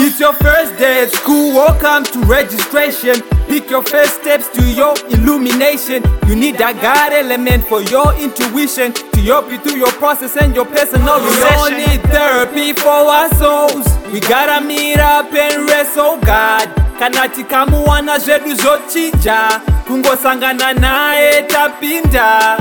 It's your first day at school, welcome to registration. Pick your first steps to your illumination. You need a God element for your intuition to help you through your process and your personal We all need therapy for our souls. We gotta meet up and rest, oh God. Kana tikamuwana zvedu zvochinja, kungosangana naye tapinda.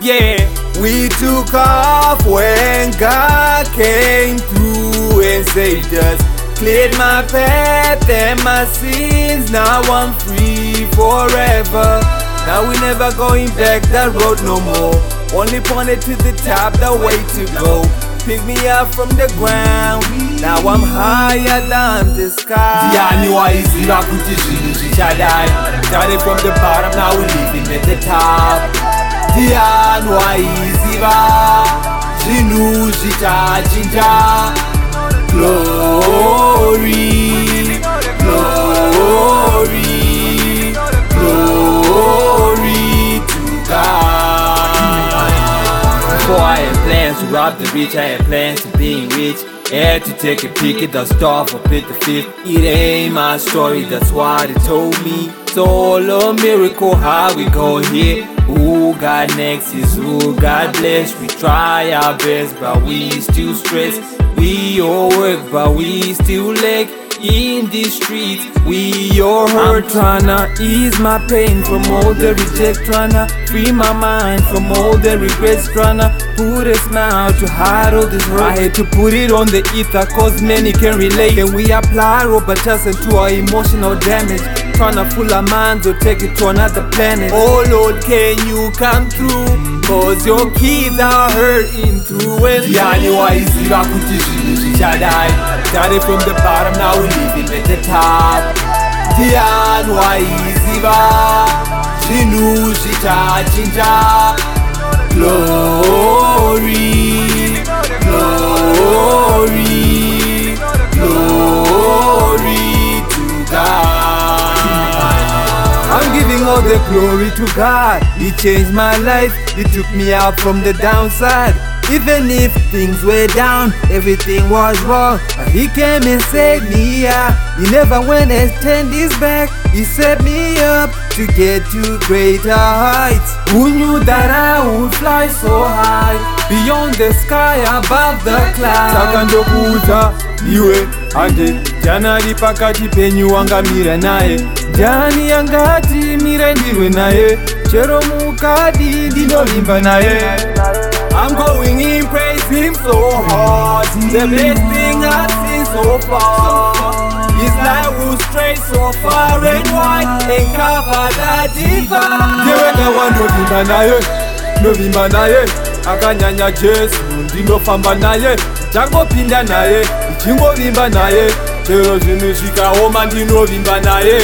Yeah, we took off when God came through and saved us. Cleared my path and my sins. Now I'm free forever. Now we never going back that road no more. Only pointed to the top, the way to go. Pick me up from the ground. Now I'm higher than the sky. ndiani waiziva kuti zvinhu zvichadai started from the bottom now we're living at the top ndiani waiziva zvinhu zvichachinja glory Before I had plans to rob the rich, I had plans to being rich. Had to take a peek at the stuff up at the fifth. It ain't my story, that's what it told me. It's all a miracle how we go here. Who got next is who God bless. We try our best, but we still stress. We all work, but we still lag in the streets. We all hurt. I'm tryna ease my pain from all the reject, tryna free my mind from all the regrets, tryna put a smile to hide all this hurt. I had to put it on the ether, cause many can relate. Can we apply Robertson to our emotional damage? Tryna fool our minds or take it to another planet. Oh Lord, can you come through? Cause your kids are hurting through and ndiani waiziva kuti zvinhu zvichadai Started from the bottom, now we living at the top. ndiani waiziva zvinhu zvichachinja glory glory glory to god I'm giving all the glory to God. He changed my life, He took me out from the downside. Even if things were down, everything was wrong. But He came and saved me, yeah. He never went and turned His back. He set me up to get to greater heights. Who knew that I would fly so high? Beyond the sky, above the clouds. Saka ndokuudza iwe ande janari pakati penyu wangamira naye ndiani angati mire ndirwe naye chero mukadi ndinovimba naye I'm going in praise him so hard. The best thing I've seen so far. His light will stray so far and wide And cover the divine. Ndeweka wandovimba naye ndovimba naye akanyanya jesu ndinofamba naye changopinda naye ndichingovimba naye. Chero zvinhu zvikaoma ndinovimba naye